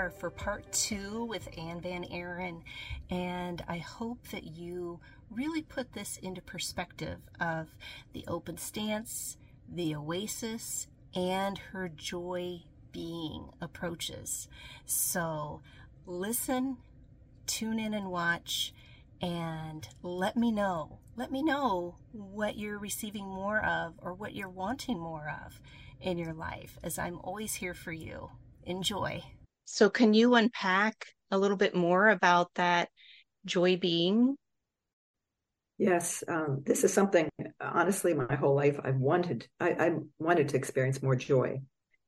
are for part two with Ann Van Eron, and I hope that you really put this into perspective of the open stance, the oasis, and her joy being approaches. So listen, tune in and watch, and let me know. Let me know what you're receiving more of or what you're wanting more of in your life, as I'm always here for you enjoy. So, can you unpack a little bit more about that joy being? Yes, um, this is something. Honestly, my whole life I've wanted. I, I wanted to experience more joy,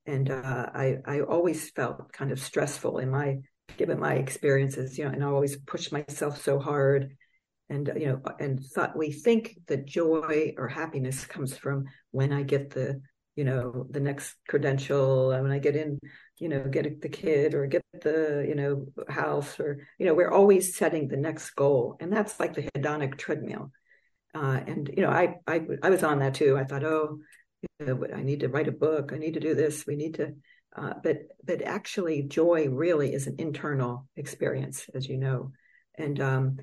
and uh, I I always felt kind of stressful in my given my experiences. You know, and I always pushed myself so hard, and you know, and thought we think that joy or happiness comes from when I get the you know the next credential when i get in you know get the kid or get the you know house or you know we're always setting the next goal and that's like the hedonic treadmill. Uh, and you know I, I i was on that too. I thought oh you know i need to write a book. I need to do this. We need to uh, but but actually joy really is an internal experience as you know. And um,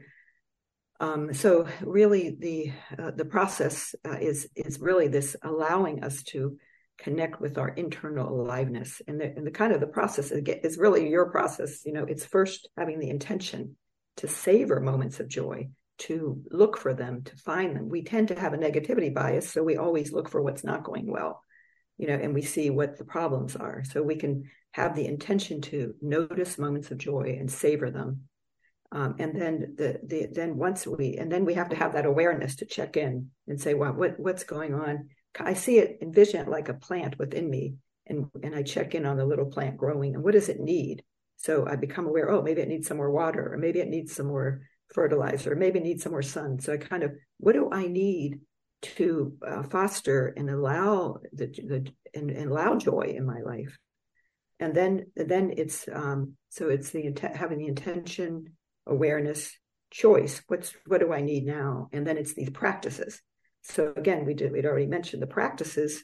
um, so really, the uh, the process uh, is is really this allowing us to connect with our internal aliveness, and the, and the kind of the process is really your process. You know, it's first having the intention to savor moments of joy, to look for them, to find them. We tend to have a negativity bias, so we always look for what's not going well, you know, and we see what the problems are. So we can have the intention to notice moments of joy and savor them um, and then the, the then once we and then we have to have that awareness to check in and say, well, what what's going on? I see it, envision it like a plant within me, and and I check in on the little plant growing and what does it need? So I become aware. Oh, maybe it needs some more water, or maybe it needs some more fertilizer, or maybe it needs some more sun. So I kind of what do I need to uh, foster and allow the, the and, and allow joy in my life? And then then it's um, so it's the having the intention awareness, choice. What's what do I need now? And then it's these practices. So again, we did we'd already mentioned the practices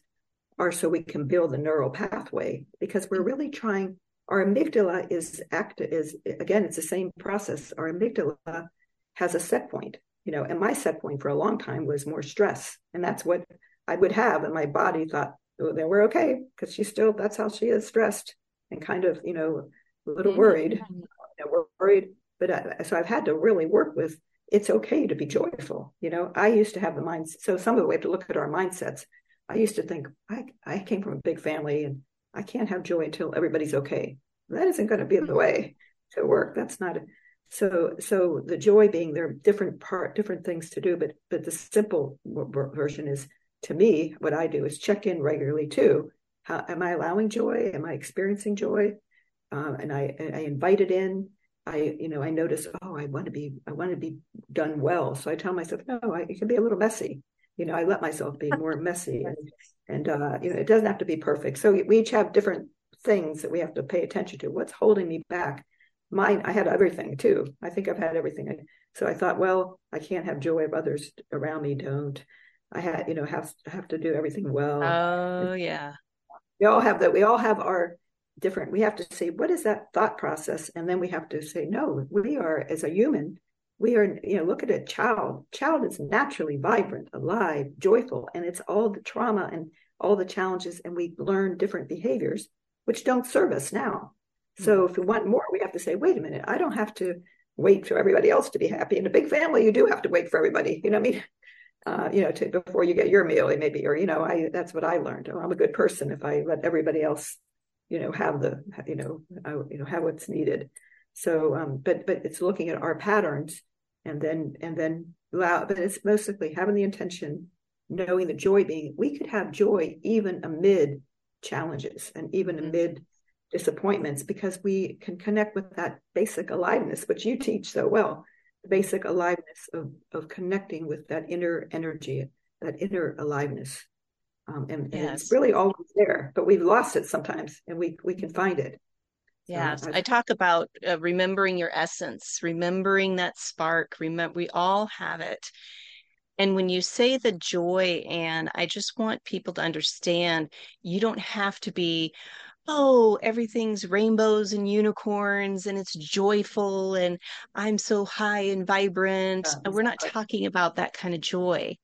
are so we can build the neural pathway because we're really trying our amygdala is act is again it's the same process our amygdala has a set point you know and my set point for a long time was more stress and that's what i would have and my body thought oh, then we're okay because she's still that's how she is stressed and kind of you know a little worried you know, we're worried but I, so I've had to really work with it's okay to be joyful. You know, I used to have the mind. So some of the way to look at our mindsets. I used to think I, I came from a big family and I can't have joy until everybody's okay. That isn't going to be the way to work. That's not. A, so so the joy being there are different part different things to do, but but the simple version is to me what I do is check in regularly too. How am I allowing joy? Am I experiencing joy? Uh, and I I invite it in I, you know, I notice, oh, I want to be, I want to be done well. So I tell myself, no, I, it can be a little messy. You know, I let myself be more messy, and, and uh, you know, it doesn't have to be perfect. So we each have different things that we have to pay attention to. What's holding me back? Mine, I had everything too. I think I've had everything. So I thought, well, I can't have joy if others around me don't. I had, you know, have have to do everything well. Oh yeah. We all have that. We all have our different. We have to say what is that thought process, and then we have to say no. We are as a human. We are, you know, look at a child. Child is naturally vibrant, alive, joyful, and it's all the trauma and all the challenges, and we learn different behaviors which don't serve us now. So mm-hmm. if we want more, we have to say, wait a minute, I don't have to wait for everybody else to be happy. In a big family, you do have to wait for everybody. You know what I mean? Uh, you know, to, before you get your meal, maybe, or you know, I that's what I learned. Oh, I'm a good person if I let everybody else, you know, have the, you know, I, you know, have what's needed. So, um, but but it's looking at our patterns, and then and then allow. But it's mostly having the intention, knowing the joy being. We could have joy even amid challenges and even mm-hmm. amid disappointments because we can connect with that basic aliveness, which you teach so well the basic aliveness of, of connecting with that inner energy, that inner aliveness. Um, and, yes. and, it's really always there, but we've lost it sometimes and we, we can find it. Yes, so I, I, talk about uh, remembering your essence, remembering that spark. Remember, we all have it. And when you say the joy, and I just want people to understand, you don't have to be, oh, everything's rainbows and unicorns and it's joyful and I'm so high and vibrant. Yeah, we're not talking about that kind of joy.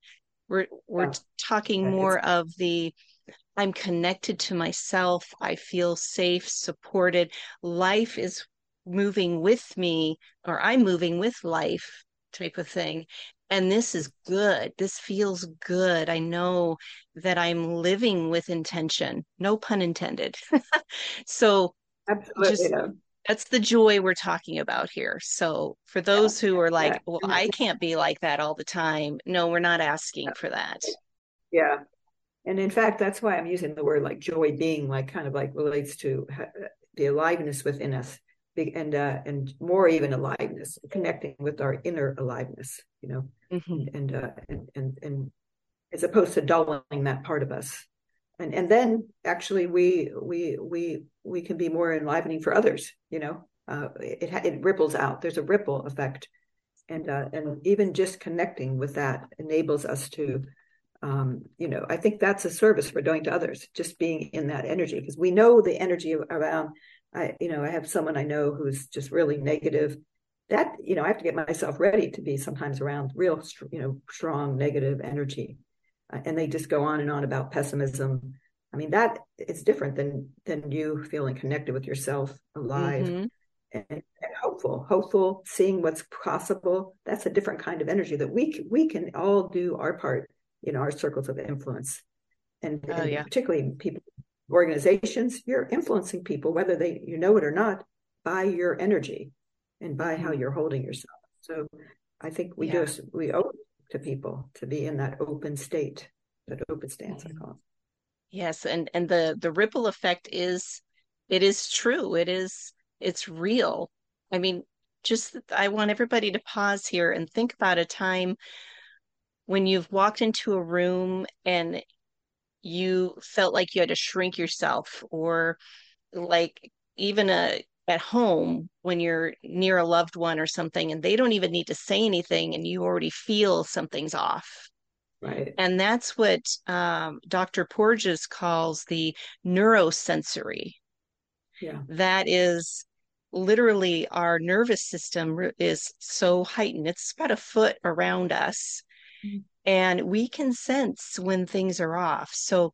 We're we're yeah. talking more of the I'm connected to myself. I feel safe, supported. Life is moving with me, or I'm moving with life type of thing and this is good. This feels good. I know that I'm living with intention, no pun intended. so, Absolutely. Just, that's the joy we're talking about here. So, for those yeah. who are like, yeah. well, I can't be like that all the time, no, we're not asking for that. Yeah. And in fact, that's why I'm using the word like joy being like kind of like relates to the aliveness within us and uh, and more even aliveness, connecting with our inner aliveness, you know, mm-hmm. and, uh, and and and as opposed to dulling that part of us, and and then actually we we we we can be more enlivening for others, you know, uh, it it ripples out. There's a ripple effect, and uh, and even just connecting with that enables us to. Um, you know, I think that's a service we're doing to others, just being in that energy because we know the energy around I, you know, I have someone I know who's just really negative. That, you know, I have to get myself ready to be sometimes around real, you know, strong negative energy. And they just go on and on about pessimism. I mean, that is different than than you feeling connected with yourself, alive, mm-hmm. and, and, hopeful, hopeful, seeing what's possible. That's a different kind of energy that we we can all do our part in our circles of influence, and, oh, and yeah. particularly people organizations, you're influencing people, whether they you know it or not, by your energy and by how mm-hmm. you're holding yourself. So I think we yeah. do we owe to people to be in that open state, that open stance, I mm-hmm. call. Yes, and and the the ripple effect is it is true. It is it's real. I mean, just I want everybody to pause here and think about a time when you've walked into a room and you felt like you had to shrink yourself or like even a at home when you're near a loved one or something and they don't even need to say anything and you already feel something's off. Right. And that's what um, dr porges calls the neurosensory. Yeah. That is literally our nervous system is so heightened. It's about a foot around us. Mm-hmm. And we can sense when things are off. So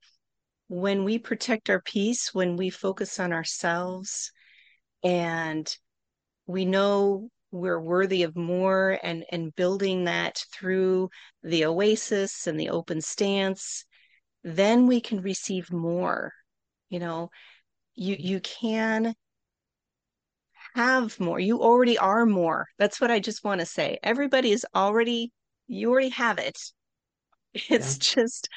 when we protect our peace, when we focus on ourselves and we know we're worthy of more and and building that through the oasis and the open stance then we can receive more you know? You you can have more. You already are more. That's what i just want to say. Everybody is already you already have it. It's yeah. just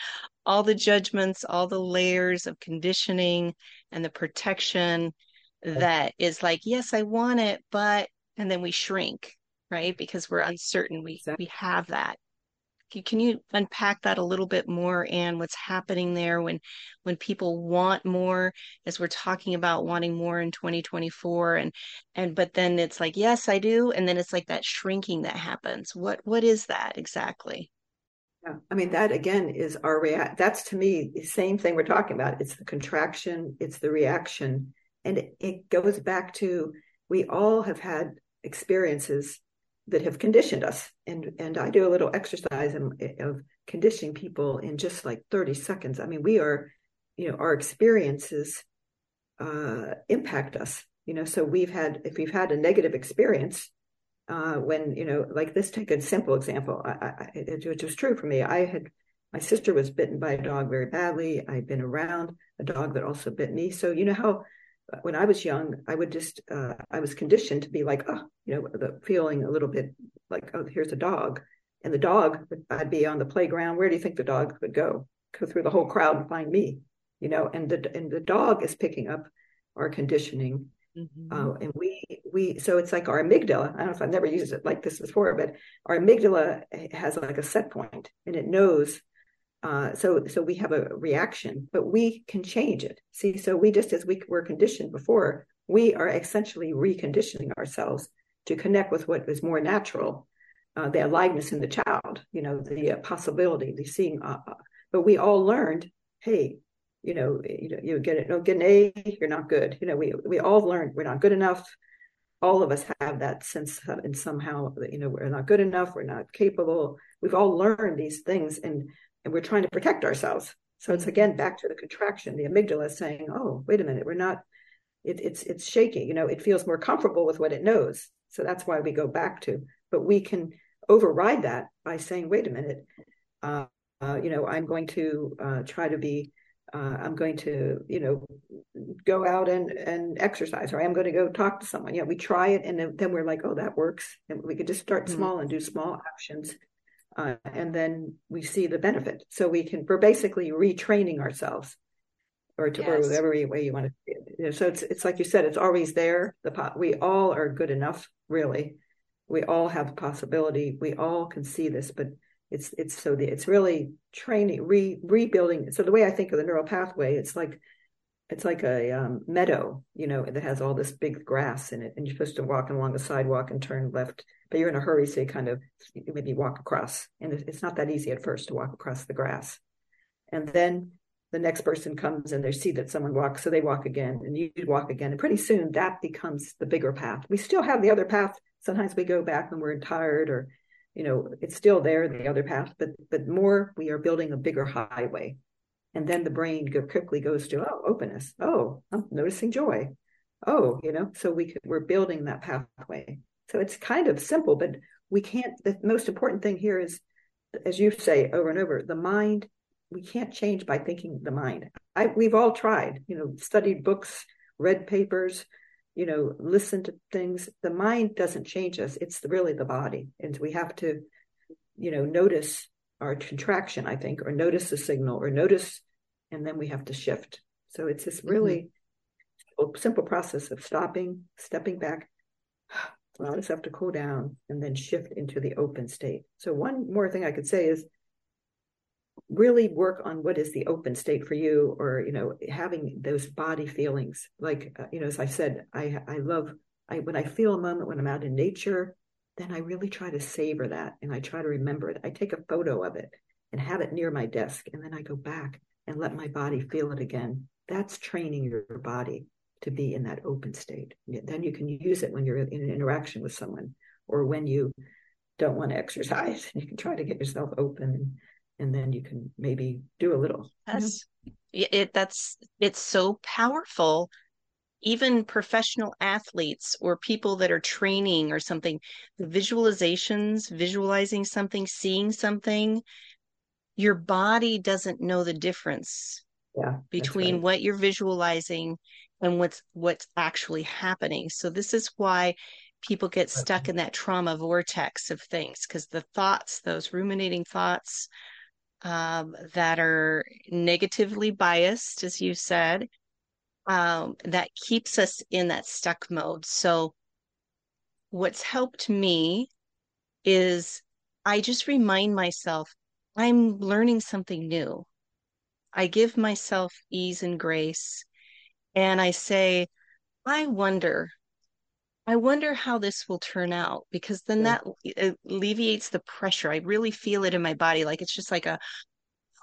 all the judgments, all the layers of conditioning and the protection that is like, yes, I want it, but, and then we shrink, right? Because we're uncertain. We, exactly. we have that. Can you unpack that a little bit more and what's happening there when when people want more as we're talking about wanting more in 2024 and and but then it's like yes I do and then it's like that shrinking that happens what what is that exactly Yeah, I mean that again is our react. That's to me the same thing we're talking about. It's the contraction, it's the reaction, and it, goes back to we all have had experiences that have conditioned us. And and I do a little exercise of, conditioning people in just like thirty seconds. I mean, we are, you know, our experiences uh, impact us. You know, so we've had if we've had a negative experience, uh, when you know like this take a simple example I, I, it, it was true for me i had my sister was bitten by a dog very badly i'd been around a dog that also bit me so you know how when i was young i would just uh, i was conditioned to be like oh you know the feeling a little bit like oh here's a dog and the dog i'd be on the playground where do you think the dog would go go through the whole crowd and find me you know and the and the dog is picking up our conditioning Mm-hmm. Uh, and we we so it's like our amygdala. I don't know if I've never used it like this before, but our amygdala has like a set point, and it knows. Uh, so so we have a reaction, but we can change it. See, so we just as we were conditioned before, we are essentially reconditioning ourselves to connect with what is more natural, uh, the aliveness in the child. You know, the uh, possibility, the seeing. Uh, uh, but we all learned, hey, you know, you, you get it, no, get an A, you're not good. You know, we we all learned we're not good enough. All of us have that sense, and somehow, you know, we're not good enough, we're not capable. We've all learned these things, and and we're trying to protect ourselves. So it's again back to the contraction, the amygdala is saying, "Oh, wait a minute, we're not." It, it's it's shaky. You know, it feels more comfortable with what it knows. So that's why we go back to. But we can override that by saying, "Wait a minute." Uh, uh, you know, I'm going to uh, try to be uh, I'm going to, you know, go out and and exercise, or I'm going to go talk to someone. Yeah, we try it, and then we're like, oh, that works, and we could just start mm-hmm. small and do small actions, uh, and then we see the benefit. So we can we're basically retraining ourselves, or to yes. or whatever way you want to. You know, so it's it's like you said, it's always there. The pot. We all are good enough, really. We all have the possibility. We all can see this, but it's it's so the, it's really training re rebuilding so the way i think of the neural pathway it's like it's like a um, meadow you know that has all this big grass in it and you're supposed to walk along the sidewalk and turn left but you're in a hurry so you kind of maybe walk across and it's not that easy at first to walk across the grass. And then the next person comes and they see that someone walks so they walk again and you walk again and pretty soon that becomes the bigger path. We still have the other path. Sometimes we go back when we're tired or you know it's still there the other path but but more we are building a bigger highway and then the brain go, quickly goes to oh openness. Oh i'm noticing joy. Oh you know. So we could, we're building that pathway. So it's kind of simple but we can't the most important thing here is as you say over and over the mind we can't change by thinking the mind. I, we've all tried you know studied books read papers you know listen to things. The mind doesn't change us. It's really the body. And we have to you know notice our contraction i think or notice the signal or notice and then we have to shift. So it's this really mm-hmm. simple process of stopping stepping back allow yourself to cool down and then shift into the open state. So one more thing i could say is really work on what is the open state for you or you know having those body feelings. Like uh, you know as i said i i love i when i feel a moment when i'm out in nature then i really try to savor that and i try to remember it. I take a photo of it and have it near my desk and then i go back and let my body feel it again. That's training your body to be in that open state. Then you can use it when you're in an interaction with someone or when you don't want to exercise. You can try to get yourself open and then you can maybe do a little. Yes it that's it's so powerful even professional athletes or people that are training or something the visualizations visualizing something seeing something your body doesn't know the difference yeah, between right. what you're visualizing and what's what's actually happening so this is why people get stuck in that trauma vortex of things because the thoughts those ruminating thoughts um, that are negatively biased, as you said, um, that keeps us in that stuck mode. So, what's helped me is I just remind myself I'm learning something new. I give myself ease and grace, and I say, I wonder, I wonder how this will turn out because then that alleviates the pressure. I really feel it in my body. Like it's just like a,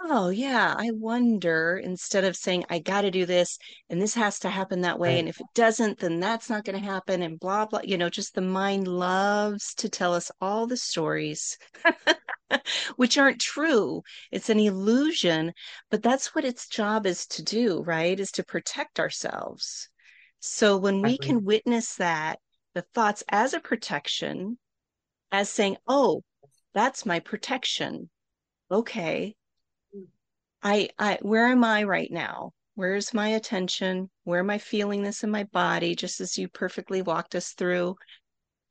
oh, yeah, I wonder instead of saying, I got to do this and this has to happen that way. Right. And if it doesn't, then that's not going to happen and blah, blah. You know, just the mind loves to tell us all the stories, which aren't true. It's an illusion, but that's what its job is to do, right? Is to protect ourselves. So when we can witness that, the thoughts as a protection, as saying, oh, that's my protection. Okay, I, I, where am I right now? Where's my attention? Where am I feeling this in my body? Just as you perfectly walked us through,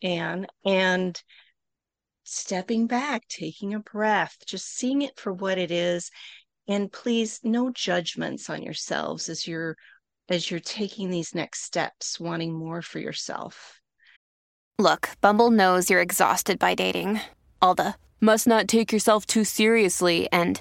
Ann, and stepping back, taking a breath, just seeing it for what it is. And please, no judgments on yourselves as you're as you're taking these next steps, wanting more for yourself. Look, Bumble knows you're exhausted by dating. All the must not take yourself too seriously and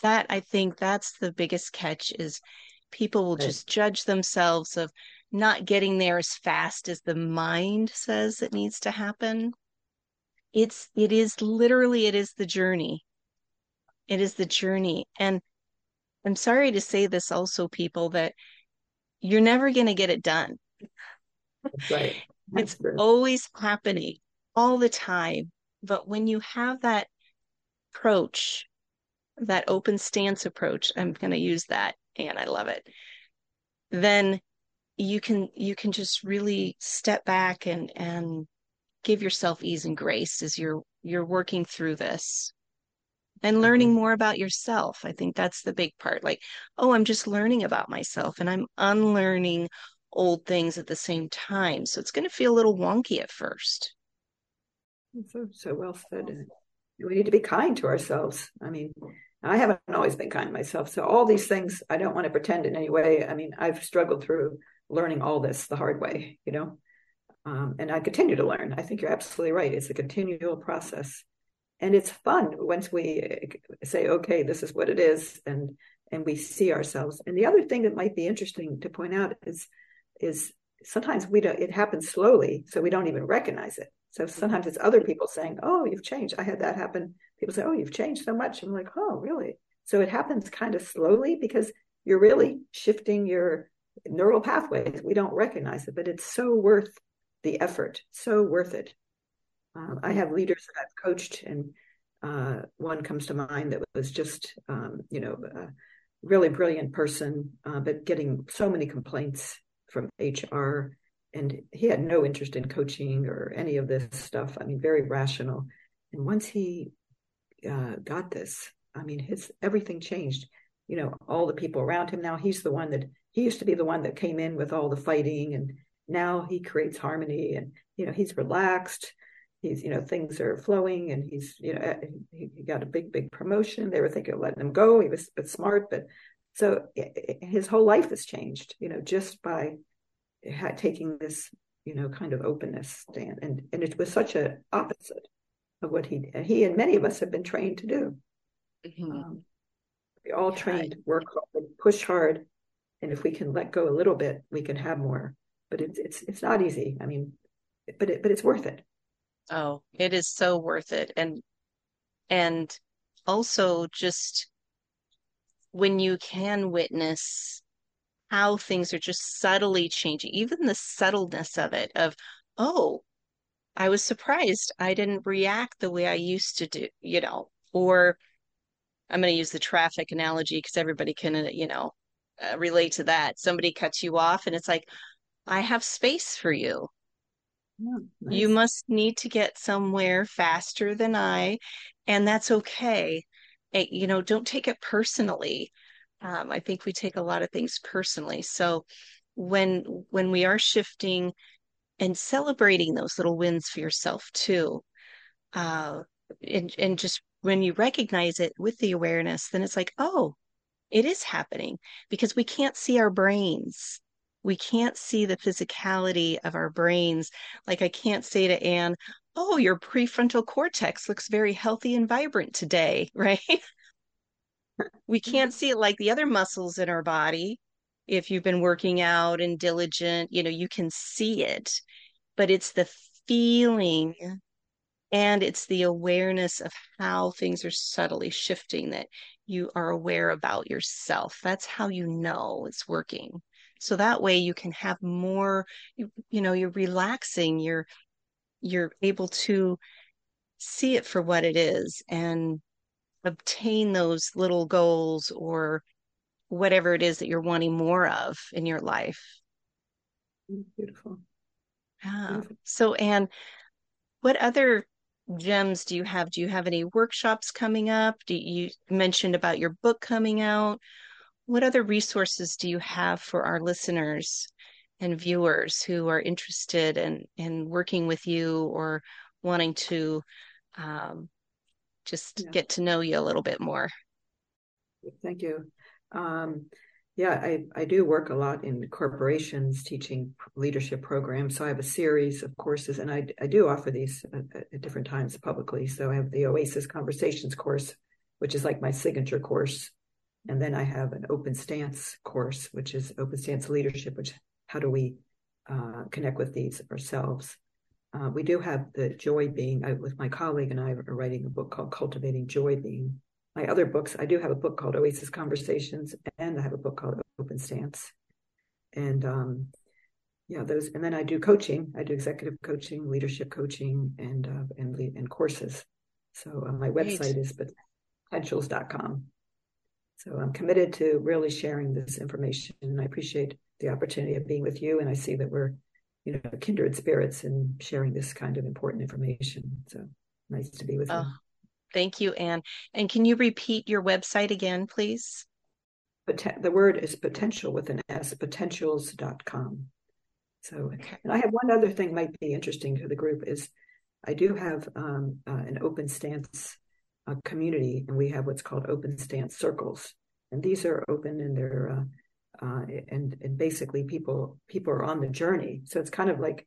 that I think that's the biggest catch is people will just judge themselves of not getting there as fast as the mind says it needs to happen. It's it is literally it is the journey. It is the journey. And I'm sorry to say this also, people, that you're never gonna get it done. That's right. That's it's true. always happening all the time. But when you have that approach that open stance approach i'm going to use that and i love it. Then you can you can just really step back and and give yourself ease and grace as you're you're working through this and learning mm-hmm. more about yourself. I think that's the big part. Like oh i'm just learning about myself and i'm unlearning old things at the same time. So it's going to feel a little wonky at first. So so well said we need to be kind to ourselves. I mean, I haven't always been kind to myself. So all these things, I don't want to pretend in any way. I mean, I've struggled through learning all this the hard way, you know, um, and I continue to learn. I think you're absolutely right. It's a continual process, and it's fun once we say, "Okay, this is what it is," and and we see ourselves. And the other thing that might be interesting to point out is is sometimes we don't. It happens slowly, so we don't even recognize it. So sometimes it's other people saying, "Oh, you've changed." I had that happen. People say, "Oh, you've changed so much." I'm like, "Oh, really?" So it happens kind of slowly because you're really shifting your neural pathways. We don't recognize it, but it's so worth the effort. So worth it. Um, I have leaders that I've coached, and uh, one comes to mind that was just, um, you know, a really brilliant person, uh, but getting so many complaints from HR and he had no interest in coaching or any of this stuff. I mean, very rational. And once he uh, got this, I mean, his everything changed. You know, all the people around him now. He's the one that he used to be the one that came in with all the fighting, and now he creates harmony. And you know, he's relaxed. He's you know things are flowing, and he's you know eh, he, he got a big big promotion. They were thinking of letting him go. He was but smart, but so eh, eh, his whole life has changed. You know, just by taking this, you know, kind of openness stand, and and it was such a opposite of what he he and many of us have been trained to do. Mm-hmm. Um, We all trained, to work hard, push hard, and if we can let go a little bit, we can have more. But it's it's it's not easy. I mean, but it but it's worth it. Oh, it is so worth it, and and also just when you can witness how things are just subtly changing, even the subtleness of it, of oh, I was surprised I didn't react the way I used to do, you know, or I'm going to use the traffic analogy because everybody can, uh, you know, uh, relate to that. Somebody cuts you off and it's like, I have space for you. Yeah, nice. You must need to get somewhere faster than I, and that's okay. It, you know, don't take it personally. Um, I think we take a lot of things personally. So when when we are shifting and celebrating those little wins for yourself too, uh, and and just when you recognize it with the awareness, then it's like, oh, it is happening because we can't see our brains. We can't see the physicality of our brains. Like I can't say to Ann, oh, your prefrontal cortex looks very healthy and vibrant today, right? we can't see it like the other muscles in our body. If you've been working out and diligent, you know, you can see it, but it's the feeling and it's the awareness of how things are subtly shifting that you are aware about yourself. That's how you know it's working. So that way you can have more, you, you know, you're relaxing, you're you're able to see it for what it is and obtain those little goals or whatever it is that you're wanting more of in your life. Beautiful. Yeah. Beautiful. So, Ann, what other gems do you have? Do you have any workshops coming up? Do you mentioned about your book coming out? What other resources do you have for our listeners and viewers who are interested in in working with you or wanting to um, just yeah. get to know you a little bit more? Thank you. Um, yeah, I, I do work a lot in corporations teaching leadership programs. So I have a series of courses, and I, I do offer these at, at different times publicly. So I have the Oasis Conversations course, which is like my signature course. And then I have an open stance course, which is open stance leadership, which how do we uh, connect with these ourselves? Uh, we do have the joy being, I, with my colleague and I are writing a book called Cultivating Joy Being, my other books, I do have a book called Oasis Conversations, and I have a book called Open Stance. And um, yeah, those, and then I do coaching. I do executive coaching, leadership coaching, and uh, and and courses. So uh, my website is potentials.com. So I'm committed to really sharing this information, and I appreciate the opportunity of being with you. And I see that we're, you know, kindred spirits in sharing this kind of important information. So nice to be with oh, you. Thank you, Ann. And can you repeat your website again, please? The word is potential with an S, potentials.com. So, okay. and I have one other thing might be interesting to the group is I do have um, uh, an open stance uh, community, and we have what's called open stance circles, and these are open and they're uh, uh, and and basically people people are on the journey. So it's kind of like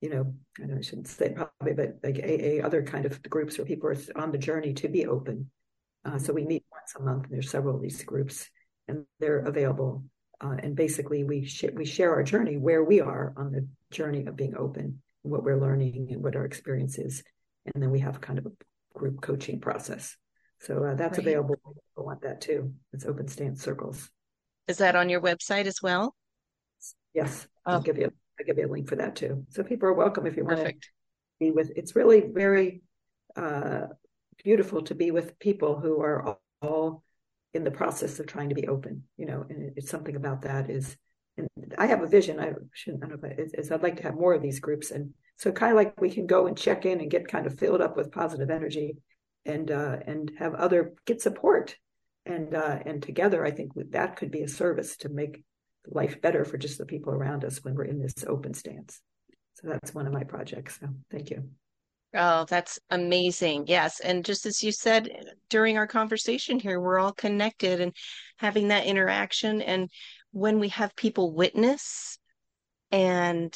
you know, I, know I shouldn't say probably, but like AA, other kind of groups where people are on the journey to be open. Uh, so we meet once a month, and there's several of these groups, and they're available. Uh, and basically, we sh- we share our journey where we are on the journey of being open, what we're learning, and what our experience is, and then we have kind of a group coaching process. So uh, that's available. I want that too. It's open stance circles. Is that on your website as well? Yes, oh. I'll give you I give you a link for that too. So people are welcome if you want Perfect. to be with. It's really very uh, beautiful to be with people who are all, in the process of trying to be open. You know, and it's something about that is. And I have a vision. I shouldn't. I don't know. If is I'd like to have more of these groups, and so kind of like we can go and check in and get kind of filled up with positive energy, and uh, and have other get support, and uh, and together, I think that could be a service to make life better for just the people around us when we're in this open stance. So that's one of my projects. So thank you. Oh, that's amazing. Yes. And just as you said during our conversation here, we're all connected and having that interaction. And when we have people witness and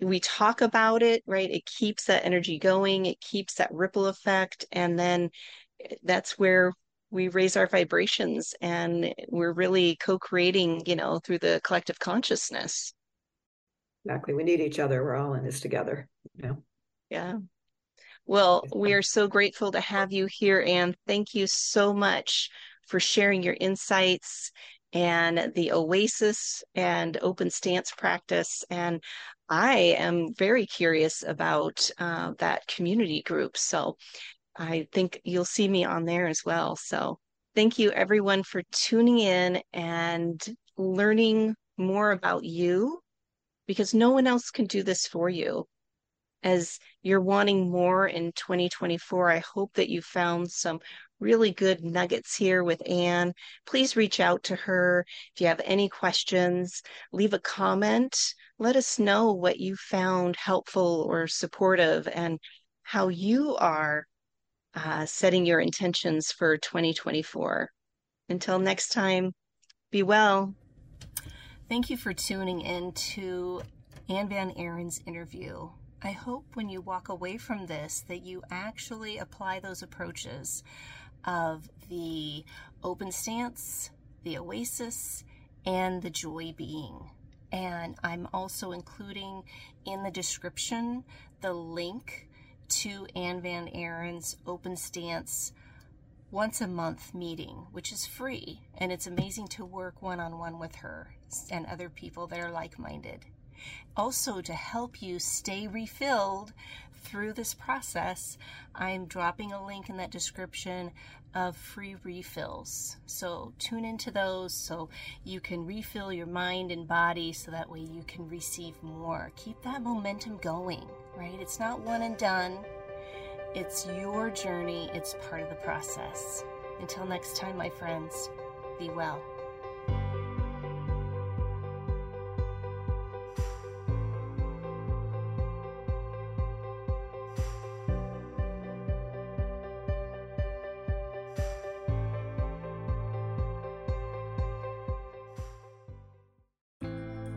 we talk about it, right, it keeps that energy going, it keeps that ripple effect. And then that's where we raise our vibrations and we're really co-creating you know through the collective consciousness. Exactly. We need each other. We're all in this together you know? Yeah. Well we are so grateful to have you here and thank you so much for sharing your insights and the oasis and open stance practice and i am very curious about uh, that community group. So I think you'll see me on there as well. So thank you everyone for tuning in and learning more about you because no one else can do this for you. As you're wanting more in 2024, I hope that you found some really good nuggets here with Ann. Please reach out to her. If you have any questions, leave a comment. Let us know what you found helpful or supportive and how you are uh, setting your intentions for 2024. Until next time, be well. Thank you for tuning in to Ann Van Eron's interview. I hope when you walk away from this that you actually apply those approaches of the open stance, the oasis, and the joy being. And I'm also including in the description the link to Ann Van Eron's Open Stance once a month meeting, which is free. And it's amazing to work one on one with her and other people that are like minded. Also, to help you stay refilled through this process, I'm dropping a link in that description of free refills. So tune into those so you can refill your mind and body so that way you can receive more. Keep that momentum going, right? It's not one and done. It's your journey, it's part of the process. Until next time, my friends, be well.